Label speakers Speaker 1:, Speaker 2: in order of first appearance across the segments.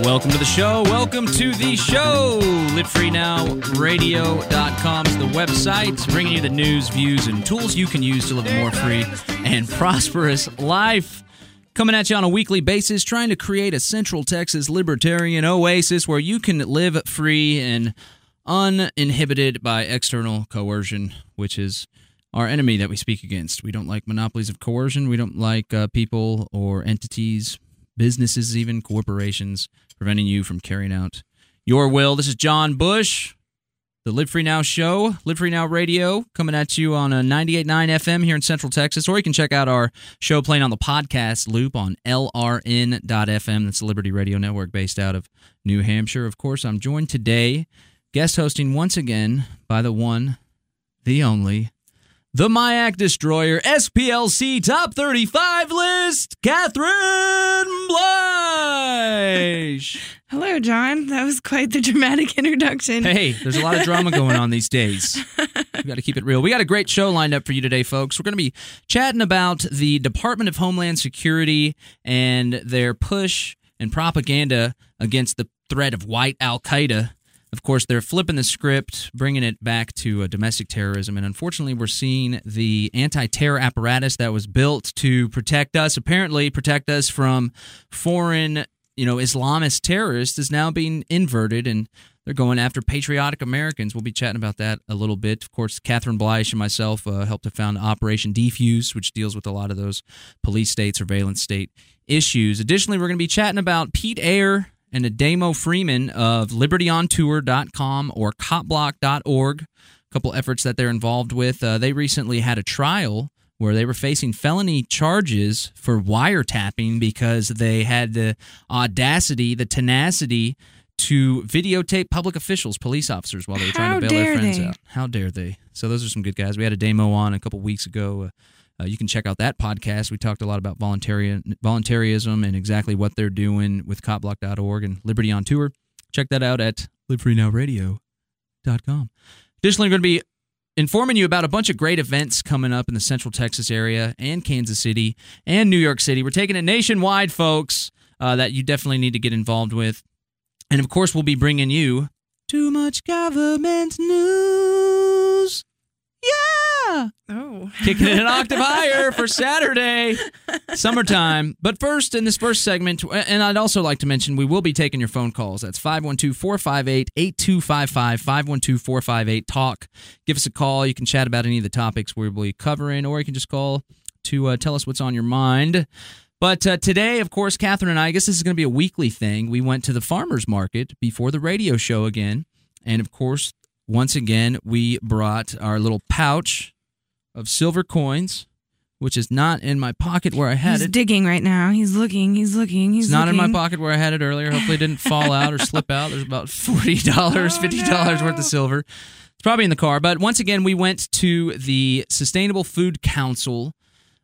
Speaker 1: Welcome to the show. Welcome to the show. LiveFreeNowRadio.com is the website, bringing you the news, views, and tools you can use to live a more free and prosperous life. Coming at you on a weekly basis, trying to create a Central Texas libertarian oasis where you can live free and uninhibited by external coercion, which is our enemy that we speak against. We don't like monopolies of coercion. We don't like uh, people or entities, businesses, even corporations preventing you from carrying out your will. This is John Bush, the Live Free Now show, Live Free Now radio, coming at you on uh, a 98.9 FM here in Central Texas. Or you can check out our show playing on the podcast loop on LRN.FM. That's the Liberty Radio Network based out of New Hampshire. Of course, I'm joined today, guest hosting once again by the one, the only, the MIAC Destroyer SPLC Top 35 list, Catherine Bleish.
Speaker 2: Hello, John. That was quite the dramatic introduction.
Speaker 1: Hey, there's a lot of drama going on these days. We got to keep it real. We got a great show lined up for you today, folks. We're going to be chatting about the Department of Homeland Security and their push and propaganda against the threat of white Al Qaeda. Of course, they're flipping the script, bringing it back to uh, domestic terrorism. And unfortunately, we're seeing the anti terror apparatus that was built to protect us, apparently protect us from foreign, you know, Islamist terrorists, is now being inverted and they're going after patriotic Americans. We'll be chatting about that a little bit. Of course, Catherine Bleish and myself uh, helped to found Operation Defuse, which deals with a lot of those police state, surveillance state issues. Additionally, we're going to be chatting about Pete Eyre and Ademo Freeman of libertyontour.com or copblock.org, a couple efforts that they're involved with. Uh, they recently had a trial where they were facing felony charges for wiretapping because they had the audacity, the tenacity to videotape public officials, police officers, while they were trying
Speaker 2: How
Speaker 1: to bail their friends
Speaker 2: they.
Speaker 1: out. How dare they? So those are some good guys. We had Ademo on a couple weeks ago. Uh, uh, you can check out that podcast. We talked a lot about voluntary voluntarism and exactly what they're doing with copblock.org and Liberty on Tour. Check that out at livefreenowradio.com. Additionally, we're going to be informing you about a bunch of great events coming up in the Central Texas area and Kansas City and New York City. We're taking it nationwide, folks, uh, that you definitely need to get involved with. And of course, we'll be bringing you too much government news. Yeah
Speaker 2: Oh.
Speaker 1: kicking it an octave higher for Saturday, summertime. But first, in this first segment, and I'd also like to mention, we will be taking your phone calls. That's 512 458 8255, 512 458 TALK. Give us a call. You can chat about any of the topics we'll be covering, or you can just call to uh, tell us what's on your mind. But uh, today, of course, Catherine and I, I guess this is going to be a weekly thing. We went to the farmer's market before the radio show again. And of course, once again, we brought our little pouch of silver coins, which is not in my pocket where I had it.
Speaker 2: He's
Speaker 1: it.
Speaker 2: digging right now. He's looking. He's looking. He's
Speaker 1: It's not in my pocket where I had it earlier. Hopefully, it didn't fall out or slip out. There's about forty dollars,
Speaker 2: Oh,
Speaker 1: fifty dollars
Speaker 2: no.
Speaker 1: worth of silver. It's probably in the car. But once again, we went to the Sustainable Food Council,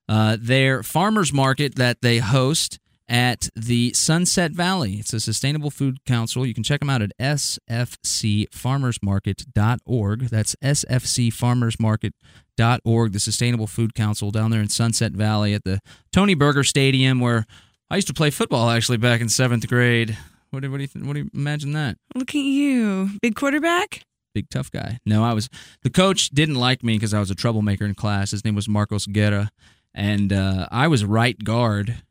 Speaker 1: uh, their farmers market that they host at the Sunset Valley. It's a Sustainable Food Council. You can check them out at sfcfarmersmarket.org. That's sfcfarmersmarket.org, the Sustainable Food Council down there in Sunset Valley at the Toney Burger Stadium, where I used to play football actually back in seventh grade. What do, what do you what do you imagine that?
Speaker 2: Look at you, big quarterback.
Speaker 1: Big tough guy. No, I was the coach didn't like me because I was a troublemaker in class. His name was Marcos Guerra, and uh, I was right guard,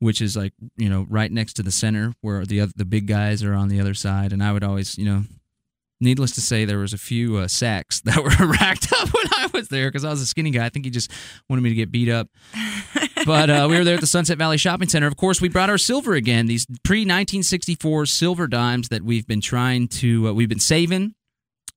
Speaker 1: which is like you know right next to the center where the other, the big guys are on the other side, and I would always you know. Needless to say, there was a few uh, sacks that were racked up when I was there because I was a skinny guy. I think he just wanted me to get beat up. but uh, we were there at the Sunset Valley Shopping Center. Of course, we brought our silver again. These pre 1964 silver dimes that we've been trying to, uh, we've been saving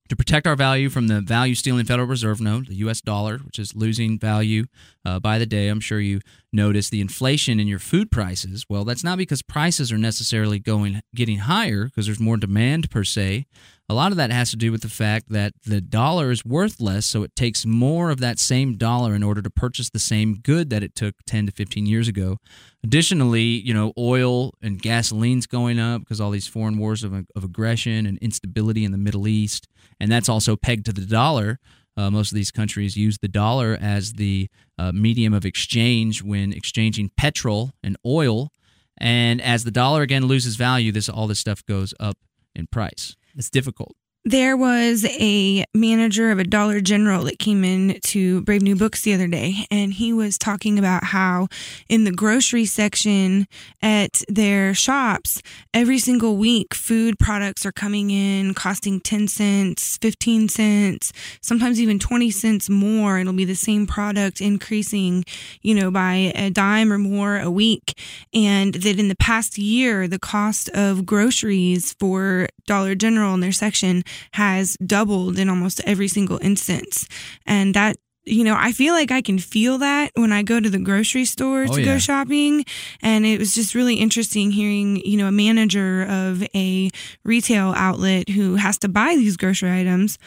Speaker 1: to protect our value from the value stealing Federal Reserve note, the U.S. dollar, which is losing value uh, by the day. I'm sure you notice the inflation in your food prices. Well, that's not because prices are necessarily going getting higher because there's more demand per se. A lot of that has to do with the fact that the dollar is worth less, so it takes more of that same dollar in order to purchase the same good that it took 10 to 15 years ago. Additionally, you know, oil and gasoline's going up because all these foreign wars of, of aggression and instability in the Middle East, and that's also pegged to the dollar. Uh, most of these countries use the dollar as the uh, medium of exchange when exchanging petrol and oil. And as the dollar again loses value, this all this stuff goes up in price. It's difficult.
Speaker 2: There was a manager of a Dollar General that came in to Brave New Books the other day, and he was talking about how in the grocery section at their shops, every single week, food products are coming in costing 10 cents, 15 cents, sometimes even 20 cents more. It'll be the same product increasing, you know, by a dime or more a week. And that in the past year, the cost of groceries for Dollar General in their section has doubled in almost every single instance. And that you know, I feel like I can feel that when I go to the grocery store
Speaker 1: Oh,
Speaker 2: to
Speaker 1: yeah.
Speaker 2: go shopping. And it was just really interesting hearing, you know, a manager of a retail outlet who has to buy these grocery items,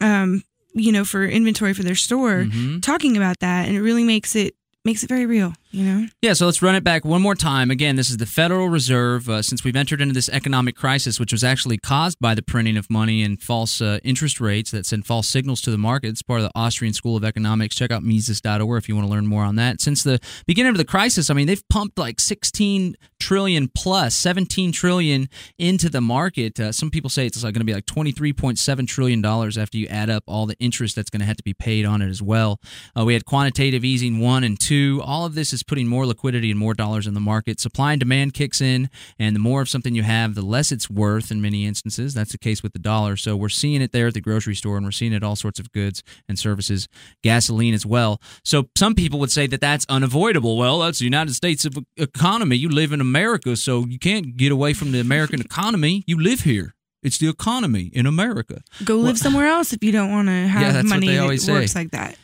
Speaker 2: um, you know, for inventory for their store
Speaker 1: Mhm.
Speaker 2: talking about that. And it really makes it makes it very real, know?
Speaker 1: Yeah, so let's run it back one more time. Again, this is the Federal Reserve. Uh, since we've entered into this economic crisis, which was actually caused by the printing of money and false uh, interest rates that send false signals to the market, it's part of the Austrian School of Economics. Check out Mises.org if you want to learn more on that. Since the beginning of the crisis, I mean, they've pumped like 16 trillion plus, 17 trillion into the market. Uh, some people say it's like going to be like 23.7 trillion dollars after you add up all the interest that's going to have to be paid on it as well. Uh, we had quantitative easing one and two. All of this is putting more liquidity and more dollars in the market. Supply and demand kicks in, and the more of something you have, the less it's worth in many instances. That's the case with the dollar. So we're seeing it there at the grocery store, and we're seeing it all sorts of goods and services, gasoline as well. So some people would say that that's unavoidable. Well, that's the United States of economy. You live in America, so you can't get away from the American economy. You live here. It's the economy in America.
Speaker 2: Go live somewhere else if you don't want to have
Speaker 1: that's what
Speaker 2: money
Speaker 1: they
Speaker 2: that
Speaker 1: always say.
Speaker 2: works like that.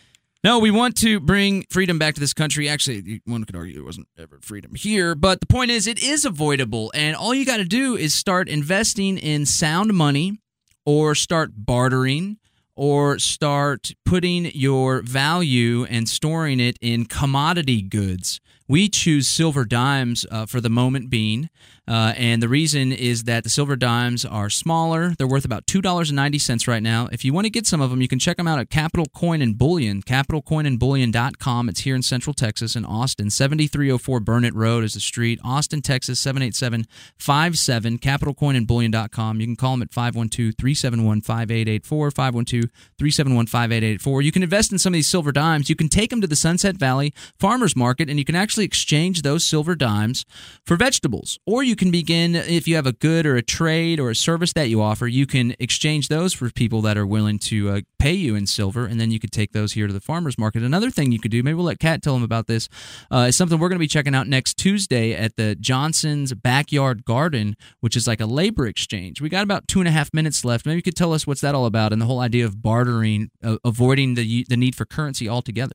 Speaker 1: No, we want to bring freedom back to this country. Actually, one could argue there wasn't ever freedom here, but the point is, it is avoidable. And all you got to do is start investing in sound money or start bartering or start putting your value and storing it in commodity goods. We choose silver dimes uh, for the moment being. Uh, and the reason is that the silver dimes are smaller. They're worth about $2.90 right now. If you want to get some of them, you can check them out at Capital Coin and Bullion, capitalcoinandbullion.com. It's here in Central Texas in Austin. 7304 Burnet Road is the street. Austin, Texas, 78757. Capitalcoinandbullion.com. You can call them at 512 371 5884. 512 371 5884. You can invest in some of these silver dimes. You can take them to the Sunset Valley Farmers Market and you can actually exchange those silver dimes for vegetables. Or you can begin, if you have a good or a trade or a service that you offer, you can exchange those for people that are willing to uh, pay you in silver, and then you could take those here to the farmers market. Another thing you could do, maybe we'll let Kat tell them about this, uh, is something we're going to be checking out next Tuesday at the Johnson's Backyard Garden, which is like a labor exchange. We got about two and a half minutes left. Maybe you could tell us what's that all about and the whole idea of bartering, uh, avoiding the the need for currency altogether.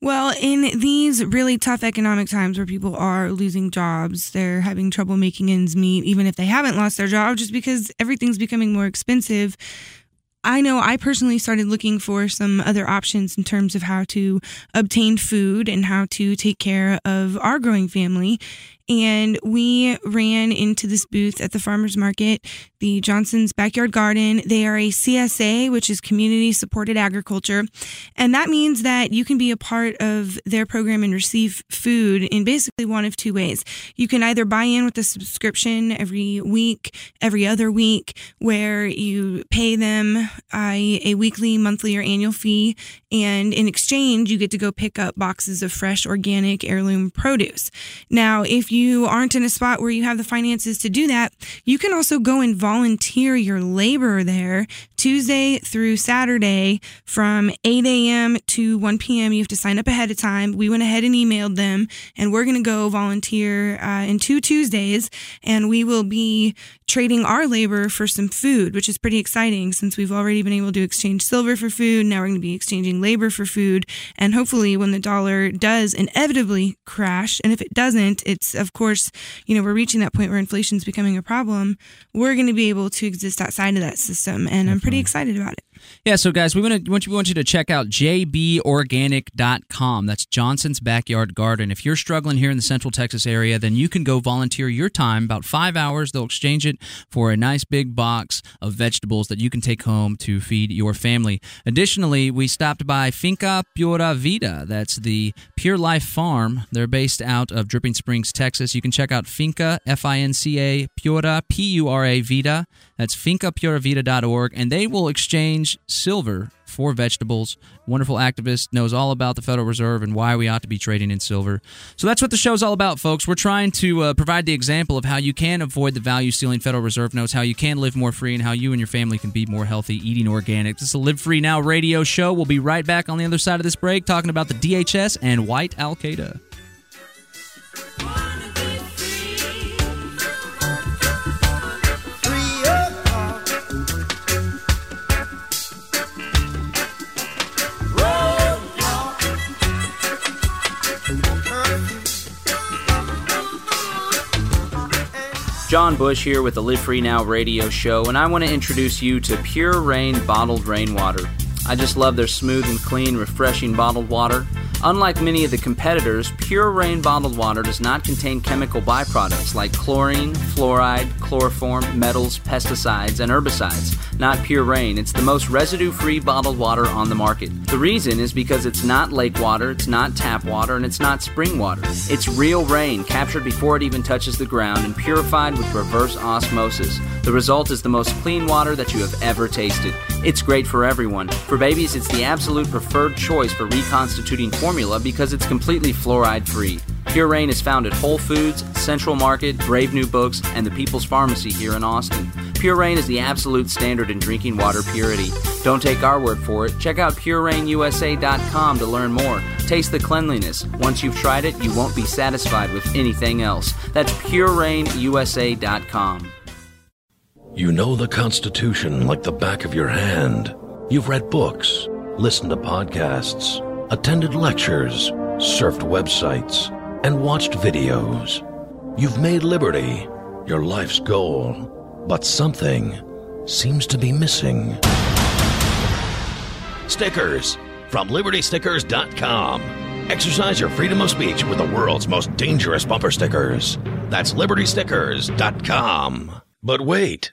Speaker 2: Well, in these really tough economic times where people are losing jobs, they're having trouble making ends meet, even if they haven't lost their job, just because everything's becoming more expensive. I know I personally started looking for some other options in terms of how to obtain food and how to take care of our growing family. And we ran into this booth at the farmers market, the Johnson's Backyard Garden. They are a CSA, which is community supported agriculture. And that means that you can be a part of their program and receive food in basically one of two ways. You can either buy in with a subscription every week, every other week, where you pay them a, a weekly, monthly, or annual fee. And in exchange, you get to go pick up boxes of fresh, organic, heirloom produce. Now, if you aren't in a spot where you have the finances to do that, you can also go and volunteer your labor there Tuesday through Saturday from 8 a.m. to 1 p.m. You have to sign up ahead of time. We went ahead and emailed them, and we're going to go volunteer uh, in two Tuesdays, and we will be trading our labor for some food, which is pretty exciting since we've already been able to exchange silver for food. Now we're going to be exchanging labor for food, and hopefully, when the dollar does inevitably crash, and if it doesn't, it's of course, you know, we're reaching that point where inflation is becoming a problem. We're going to be able to exist outside of that system, and I'm pretty excited about it.
Speaker 1: Yeah, so guys, we want you, we want you to check out jborganic.com. That's Johnson's Backyard Garden. If you're struggling here in the Central Texas area, then you can go volunteer your time, about five hours. They'll exchange it for a nice big box of vegetables that you can take home to feed your family. Additionally, we stopped by Finca Pura Vida. That's the Pure Life Farm. They're based out of Dripping Springs, Texas. You can check out Finca, F I N C A, Pura, P U R A Vida. That's fincapuravida.org, and they will exchange silver for vegetables. Wonderful activist knows all about the Federal Reserve and why we ought to be trading in silver. So that's what the show's all about, folks. We're trying to uh, provide the example of how you can avoid the value stealing Federal Reserve notes, how you can live more free, and how you and your family can be more healthy eating organic. This is a Live Free Now radio show. We'll be right back on the other side of this break talking about the DHS and white Al Qaeda. John Bush here with the Live Free Now radio show, and I want to introduce you to Pure Rain bottled rainwater. I just love their smooth and clean, refreshing bottled water. Unlike many of the competitors, Pure Rain bottled water does not contain chemical byproducts like chlorine, fluoride, chloroform, metals, pesticides, and herbicides. Not Pure Rain, it's the most residue free bottled water on the market. The reason is because it's not lake water, it's not tap water, and it's not spring water. It's real rain captured before it even touches the ground and purified with reverse osmosis. The result is the most clean water that you have ever tasted. It's great for everyone. For babies, it's the absolute preferred choice for reconstituting formula because it's completely fluoride free. Pure Rain is found at Whole Foods, Central Market, Brave New Books, and the People's Pharmacy here in Austin. Pure Rain is the absolute standard in drinking water purity. Don't take our word for it. Check out PureRainUSA.com to learn more. Taste the cleanliness. Once you've tried it, you won't be satisfied with anything else. That's PureRainUSA.com.
Speaker 3: You know the Constitution like the back of your hand. You've read books, listened to podcasts, attended lectures, surfed websites, and watched videos. You've made liberty your life's goal, but something seems to be missing. Stickers from libertystickers.com. Exercise your freedom of speech with the world's most dangerous bumper stickers. That's libertystickers.com. But wait.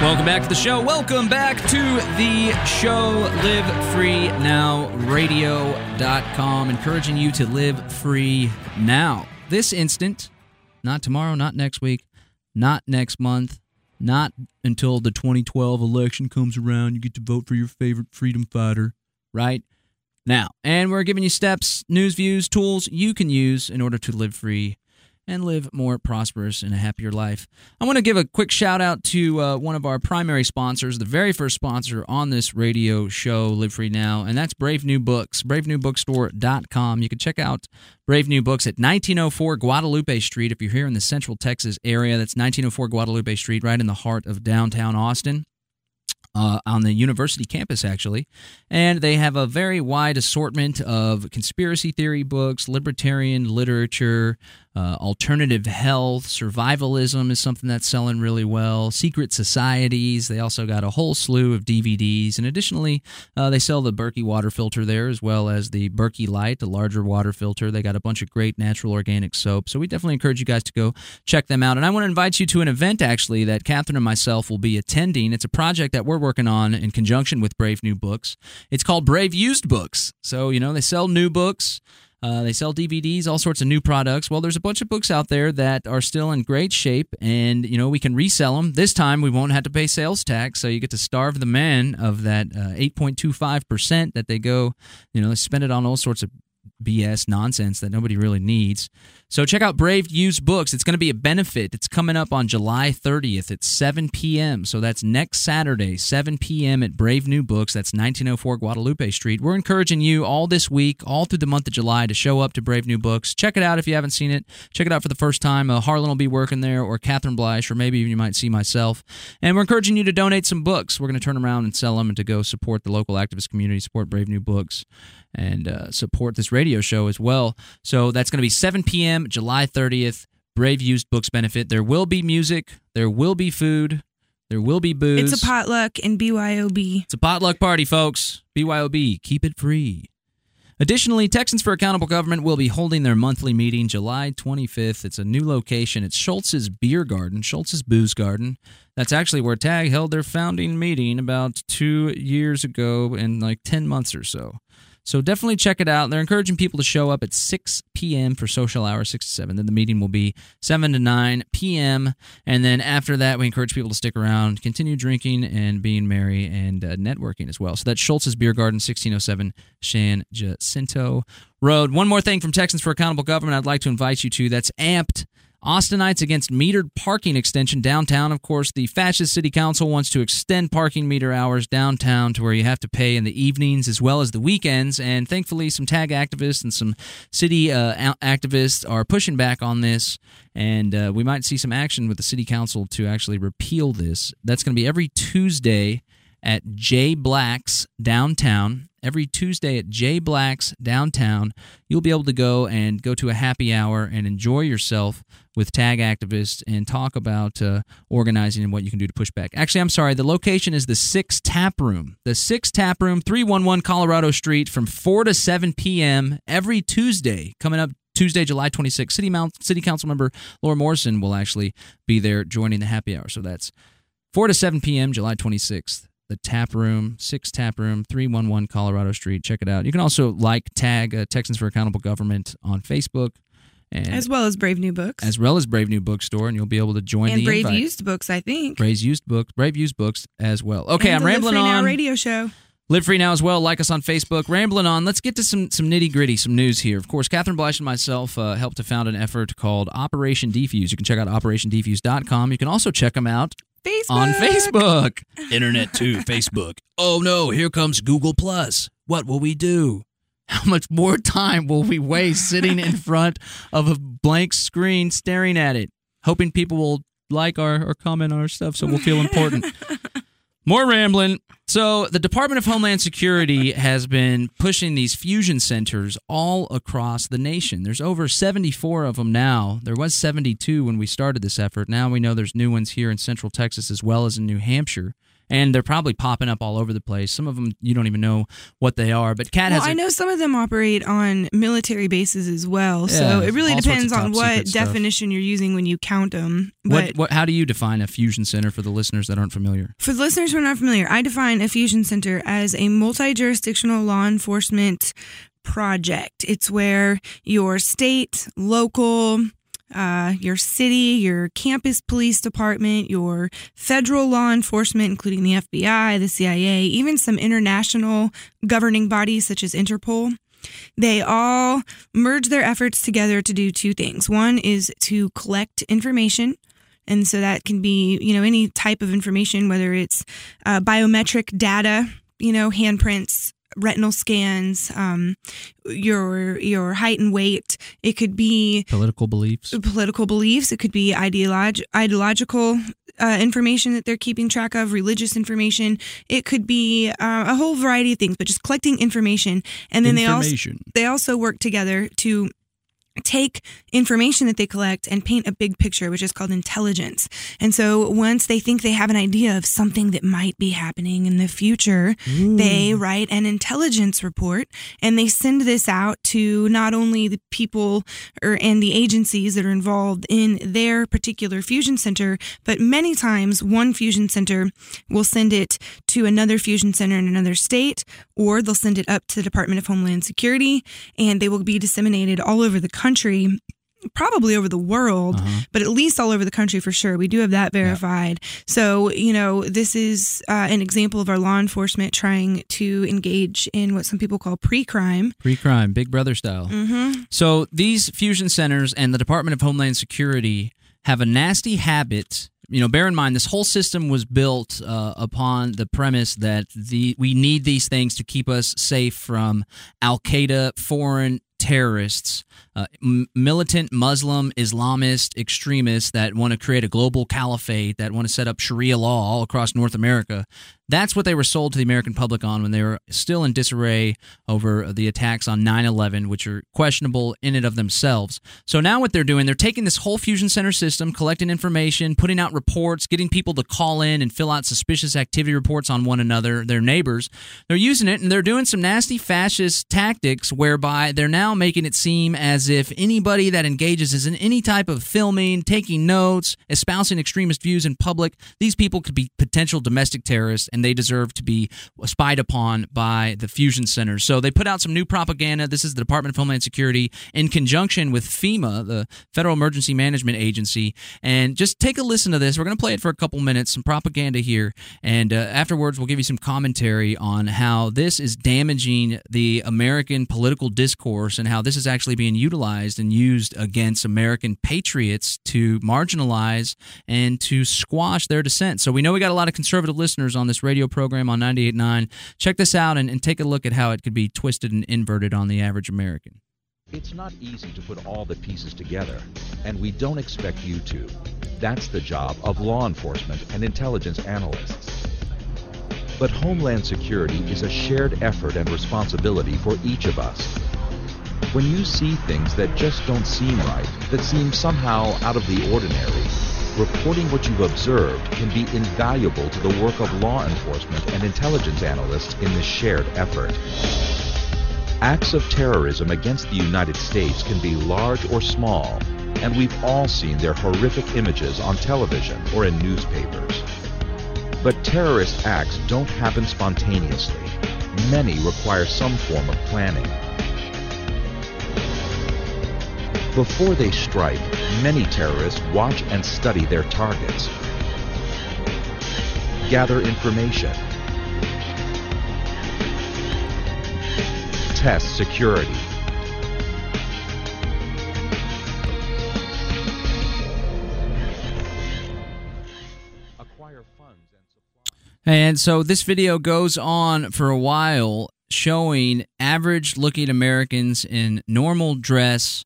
Speaker 1: Welcome back to the show. Welcome back to the show, livefreenow.radio.com, encouraging you to live free now. This instant, not tomorrow, not next week, not next month, not until the 2012 election comes around. You get to vote for your favorite freedom fighter, right? Now. And we're giving you steps, news, views, tools you can use in order to live free and live more prosperous and a happier life. I want to give a quick shout out to uh, one of our primary sponsors, the very first sponsor on this radio show, Live Free Now, and that's Brave New Books, bravenewbookstore.com. You can check out Brave New Books at 1904 Guadalupe Street. If you're here in the Central Texas area, that's 1904 Guadalupe Street, right in the heart of downtown Austin. Uh, on the university campus, actually. And they have a very wide assortment of conspiracy theory books, libertarian literature, uh, alternative health, survivalism is something that's selling really well. Secret societies. They also got a whole slew of DVDs, and additionally, uh, they sell the Berkey water filter there as well as the Berkey Light, the larger water filter. They got a bunch of great natural organic soap. So we definitely encourage you guys to go check them out. And I want to invite you to an event actually that Catherine and myself will be attending. It's a project that we're working on in conjunction with Brave New Books. It's called Brave Used Books. So you know they sell new books. Uh, they sell DVDs, all sorts of new products. Well, there's a bunch of books out there that are still in great shape, and you know we can resell them. This time we won't have to pay sales tax, so you get to starve the man of that uh, 8.25 percent that they go, you know, they spend it on all sorts of BS nonsense that nobody really needs. So check out Brave Used Books. It's going to be a benefit. It's coming up on July 30th at 7 p.m. So that's next Saturday, 7 p.m. at Brave New Books. That's 1904 Guadalupe Street. We're encouraging you all this week, all through the month of July, to show up to Brave New Books. Check it out if you haven't seen it. Check it out for the first time. Uh, Harlan will be working there, or Catherine Bleish, or maybe even you might see myself. And we're encouraging you to donate some books. We're going to turn around and sell them and to go support the local activist community, support Brave New Books, and uh, support this radio show as well. So that's going to be 7 p.m. July 30th. Brave Used Books benefit. There will be music. There will be food. There will be booze.
Speaker 2: It's a potluck and BYOB.
Speaker 1: It's a potluck party, folks. BYOB. Keep it free. Additionally, Texans for Accountable Government will be holding their monthly meeting July 25th. It's a new location. It's Scholz's Beer Garden, Scholz's Booze Garden. That's actually where TAG held their founding meeting about two years ago in like 10 months or so. So definitely check it out. They're encouraging people to show up at 6 p.m. for social hour, 6 to 7. Then the meeting will be 7 to 9 p.m. And then after that, we encourage people to stick around, continue drinking and being merry and uh, networking as well. So that's Scholz's Beer Garden, 1607 San Jacinto Road. One more thing from Texans for Accountable Government I'd like to invite you to. That's Amped. Austinites against metered parking extension downtown. Of course, the fascist city council wants to extend parking meter hours downtown to where you have to pay in the evenings as well as the weekends. And thankfully, some tag activists and some city uh, activists are pushing back on this. And uh, we might see some action with the city council to actually repeal this. That's going to be every Tuesday at J Black's downtown. Every Tuesday at J Black's downtown, you'll be able to go and go to a happy hour and enjoy yourself with tag activists and talk about uh, organizing and what you can do to push back. Actually, I'm sorry, the location is the Six Tap Room. The Six Tap Room, 311 Colorado Street, from 4 to 7 p.m. every Tuesday, coming up Tuesday, July 26th. City, Mount, City Council member Laura Morrison will actually be there joining the happy hour. So that's 4 to 7 p.m., July 26th the tap room, six tap room, 311 Colorado Street. Check it out. You can also like, tag uh, Texans for Accountable Government on Facebook.
Speaker 2: And as well as Brave New Books.
Speaker 1: As well as Brave New Bookstore, and you'll be able to join
Speaker 2: and
Speaker 1: the
Speaker 2: Brave
Speaker 1: invite.
Speaker 2: Used Books, I think.
Speaker 1: Brave Used Books, Brave Used Books as well. Okay,
Speaker 2: and
Speaker 1: I'm
Speaker 2: the
Speaker 1: rambling
Speaker 2: Live Free
Speaker 1: on.
Speaker 2: Now radio show.
Speaker 1: Live free now as well. Like us on Facebook. Rambling on. Let's get to some some nitty gritty, some news here. Of course, Catherine Bleish and myself uh, helped to found an effort called Operation Defuse. You can check out operationdefuse.com. You can also check them out
Speaker 2: Facebook.
Speaker 1: on Facebook. Internet too, Facebook. Oh no, here comes Google Plus. What will we do? How much more time will we waste sitting in front of a blank screen staring at it, hoping people will like our or comment on our stuff so we'll feel important? More rambling. So, the Department of Homeland Security has been pushing these fusion centers all across the nation. There's over 74 of them now. There was 72 when we started this effort. Now we know there's new ones here in Central Texas as well as in New Hampshire. And they're probably popping up all over the place. Some of them you don't even know what they are. But Cat
Speaker 2: Well,
Speaker 1: has. a-
Speaker 2: I know some of them operate on military bases as well.
Speaker 1: yeah, so
Speaker 2: it really depends on what
Speaker 1: secret stuff.
Speaker 2: definition you're using when you count them. But
Speaker 1: what, what, how do you define a fusion center for the listeners that aren't familiar?
Speaker 2: For the listeners who are not familiar, I define a fusion center as a multi jurisdictional law enforcement project. It's where your state, local, uh, your city, your campus police department, your federal law enforcement, including the FBI, the CIA, even some international governing bodies such as Interpol. They all merge their efforts together to do two things. One is to collect information and so that can be, you know, any type of information, whether it's uh, biometric data, you know, handprints, retinal scans, um, your your height and weight. It could be
Speaker 1: Political beliefs?
Speaker 2: political beliefs. It could be ideolog- ideological uh, information that they're keeping track of, religious information. It could be uh, a whole variety of things, but just collecting information. And then they also they also work together to take information that they collect and paint a big picture which is called intelligence. And so once they think they have an idea of something that might be happening in the future they write an intelligence report and they send this out to not only the people or and the agencies that are involved in their particular fusion center but many times one fusion center will send it to another fusion center in another state or they'll send it up to the Department of Homeland Security and they will be disseminated all over the country probably over the world,
Speaker 1: Uh-huh.
Speaker 2: but at least all over the country for sure. We do have that verified. So, you know, this is uh, an example of our law enforcement trying to engage in what some people call pre crime.
Speaker 1: Pre-crime, Big Brother style.
Speaker 2: Mm-hmm.
Speaker 1: So these fusion centers and the Department of Homeland Security have a nasty habit. You know, bear in mind this whole system was built uh, upon the premise that the we need these things to keep us safe from Al Qaeda, foreign terrorists, uh, m- militant Muslim Islamist extremists that want to create a global caliphate, that want to set up Sharia law all across North America. That's what they were sold to the American public on when they were still in disarray over the attacks on 9 11, which are questionable in and of themselves. So now what they're doing, they're taking this whole fusion center system, collecting information, putting out reports, getting people to call in and fill out suspicious activity reports on one another, their neighbors. They're using it and they're doing some nasty fascist tactics whereby they're now making it seem as if anybody that engages in any type of filming, taking notes, espousing extremist views in public, these people could be potential domestic terrorists they deserve to be spied upon by the fusion centers. So they put out some new propaganda. This is the Department of Homeland Security in conjunction with FEMA, the Federal Emergency Management Agency. And just take a listen to this. We're going to play it for a couple minutes, some propaganda here. And uh, afterwards, we'll give you some commentary on how this is damaging the American political discourse and how this is actually being utilized and used against American patriots to marginalize and to squash their dissent. So we know we got a lot of conservative listeners on this radio program on 98.9. Check this out and, and take a look at how it could be twisted and inverted on the average American.
Speaker 4: It's not easy to put all the pieces together, and we don't expect you to. That's the job of law enforcement and intelligence analysts. But Homeland Security is a shared effort and responsibility for each of us. When you see things that just don't seem right, that seem somehow out of the ordinary, reporting what you've observed can be invaluable to the work of law enforcement and intelligence analysts in this shared effort. Acts of terrorism against the United States can be large or small, and we've all seen their horrific images on television or in newspapers. But terrorist acts don't happen spontaneously. Many require some form of planning. Before they strike, many terrorists watch and study their targets, gather information, test security. And
Speaker 1: so this video goes on for a while showing average looking Americans in normal dress,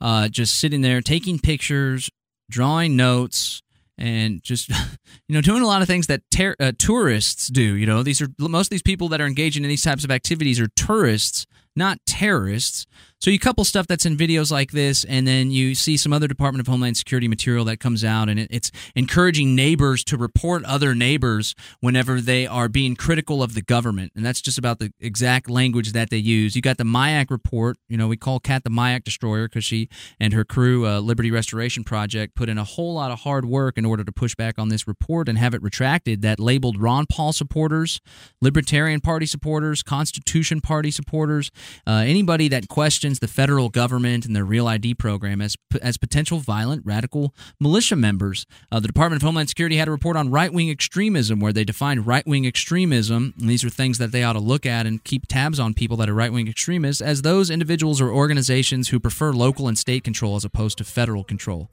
Speaker 1: uh, just sitting there taking pictures, drawing notes, and just you know doing a lot of things that ter- uh, tourists do. You know, these are most of these people that are engaging in these types of activities are tourists, not terrorists. So you couple stuff that's in videos like this, and then you see some other Department of Homeland Security material that comes out, and it's encouraging neighbors to report other neighbors whenever they are being critical of the government, and that's just about the exact language that they use. You got the MIAC report. You know, we call Kat the MIAC destroyer because she and her crew, uh, Liberty Restoration Project, put in a whole lot of hard work in order to push back on this report and have it retracted. That labeled Ron Paul supporters, Libertarian Party supporters, Constitution Party supporters, uh, anybody that questions the federal government and their Real ID program as as potential violent radical militia members. Uh, the Department of Homeland Security had a report on right wing extremism where they defined right wing extremism. And these are things that they ought to look at and keep tabs on people that are right wing extremists as those individuals or organizations who prefer local and state control as opposed to federal control.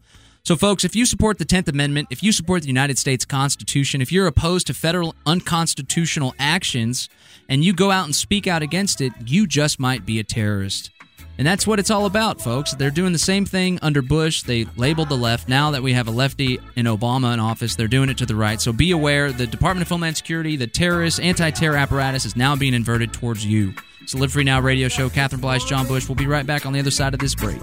Speaker 1: So, folks, if you support the 10th Amendment, if you support the United States Constitution, if you're opposed to federal unconstitutional actions, and you go out and speak out against it, you just might be a terrorist. And that's what it's all about, folks. They're doing the same thing under Bush. They labeled the left. Now that we have a lefty in Obama in office, they're doing it to the right. So be aware the Department of Homeland Security, the terrorist, anti terror apparatus is now being inverted towards you. It's the Live Free Now radio show. Catherine Bleish, John Bush. We'll be right back on the other side of this break.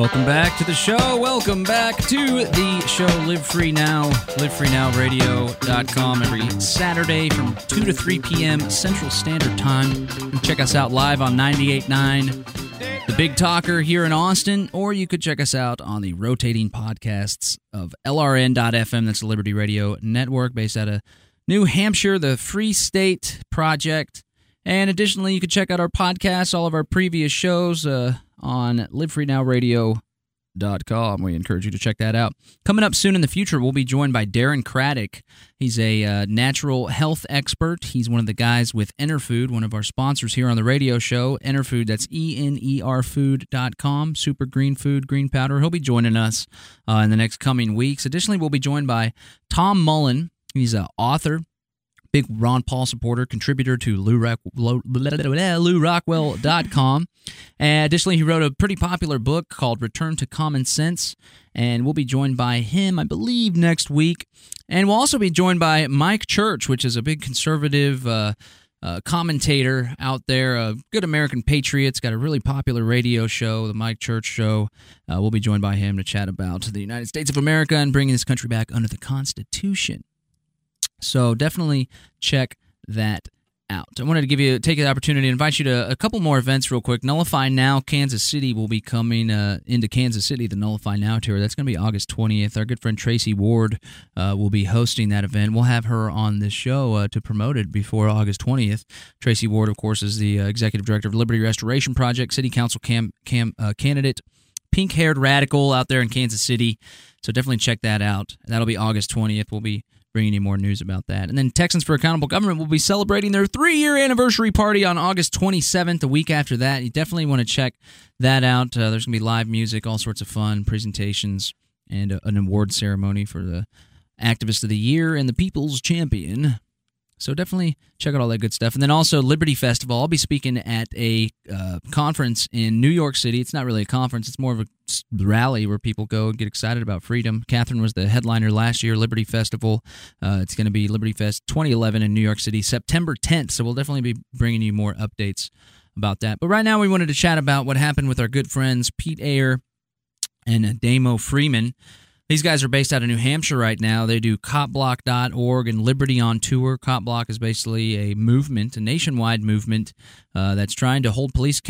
Speaker 1: Welcome back to the show. Welcome back to the show Live Free Now, livefreenow.radio.com every Saturday from 2 to 3 p.m. Central Standard Time. Check us out live on 98.9 the Big Talker here in Austin, or you could check us out on the rotating podcasts of LRN.FM. That's the Liberty Radio Network based out of New Hampshire, the Free State Project. And additionally, you can check out our podcasts, all of our previous shows uh, on livefreenowradio.com. We encourage you to check that out. Coming up soon in the future, we'll be joined by Darren Craddock. He's a uh, natural health expert. He's one of the guys with Enerfood, one of our sponsors here on the radio show. Enerfood, that's E N E R food.com, super green food, green powder. He'll be joining us uh, in the next coming weeks. Additionally, we'll be joined by Tom Mullen. He's an author, big Ron Paul supporter, contributor to Lew, Rock, Lew, LewRockwell.com. And additionally, he wrote a pretty popular book called Return to Common Sense. And we'll be joined by him, I believe, next week. And we'll also be joined by Mike Church, which is a big conservative uh, uh, commentator out there, a good American patriot's got a really popular radio show, the Mike Church Show. Uh, we'll be joined by him to chat about the United States of America and bringing this country back under the Constitution. So definitely check that out. I wanted to give you take the opportunity to invite you to a couple more events real quick. Nullify Now Kansas City will be coming uh, into Kansas City. The Nullify Now tour that's going to be August 20th. Our good friend Tracy Ward uh, will be hosting that event. We'll have her on this show uh, to promote it before August 20th. Tracy Ward, of course, is the uh, executive director of Liberty Restoration Project, city council cam, cam uh, candidate, pink haired radical out there in Kansas City. So definitely check that out. That'll be August 20th. We'll be bringing you more news about that. And then Texans for Accountable Government will be celebrating their three year anniversary party on August 27th, the week after that. You definitely want to check that out. Uh, there's going to be live music, all sorts of fun, presentations, and a, an award ceremony for the Activist of the Year and the People's Champion. So definitely check out all that good stuff. And then also Liberty Festival. I'll be speaking at a uh, conference in New York City. It's not really a conference, it's more of a rally where people go and get excited about freedom. Catherine was the headliner last year, Liberty Festival. Uh, it's going to be Liberty Fest 2011 in New York City, September 10th. So we'll definitely be bringing you more updates about that. But right now, we wanted to chat about what happened with our good friends Pete Eyre and Ademo Freeman. These guys are based out of New Hampshire right now. They do copblock.org and Liberty on Tour. Copblock is basically a movement, a nationwide movement uh, that's trying to hold police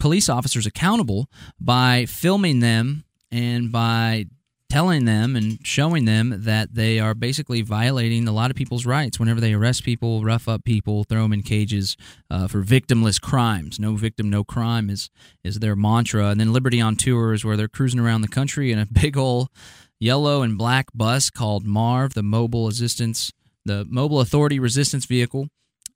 Speaker 1: police officers accountable by filming them and by telling them and showing them that they are basically violating a lot of people's rights whenever they arrest people, rough up people, throw them in cages uh, for victimless crimes. No victim, no crime is is their mantra. And then Liberty on Tour is where they're cruising around the country in a big old yellow and black bus called MARV, the Mobile Assistance, the Mobile Authority Resistance Vehicle.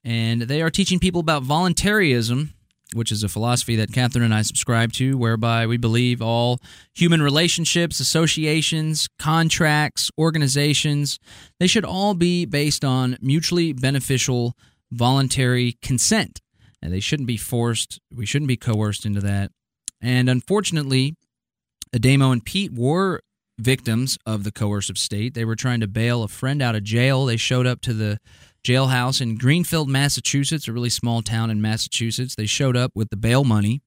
Speaker 1: And they are teaching people about voluntarism which is a philosophy that Catherine and I subscribe to, whereby we believe all human relationships, associations, contracts, organizations, they should all be based on mutually beneficial voluntary consent. And they shouldn't be forced, we shouldn't be coerced into that. And unfortunately, Ademo and Pete were victims of the coercive state. They were trying to bail a friend out of jail. They showed up to the jailhouse in Greenfield, Massachusetts, a really small town in Massachusetts. They showed up with the bail money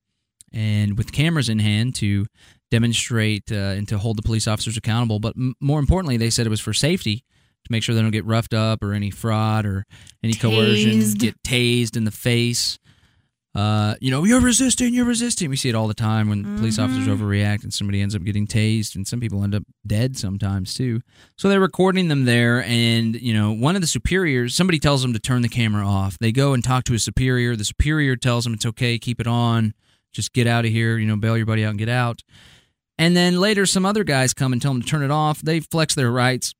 Speaker 1: and with cameras in hand to demonstrate uh, and to hold the police officers accountable. But m- more importantly, they said it was for safety to make sure they don't get roughed up or any fraud or any tased. coercion, get tased in the face uh, you know, you're resisting, you're resisting. We see it all the time when mm-hmm. police officers overreact and somebody ends up getting tased, and some people end up dead sometimes too. So they're recording them there, and you know, one of the superiors, somebody tells them to turn the camera off. They go and talk to a superior. The superior tells them it's okay, keep it on, just get out of here. You know, bail your buddy out and get out. And then later, some other guys come and tell them to turn it off. They flex their rights.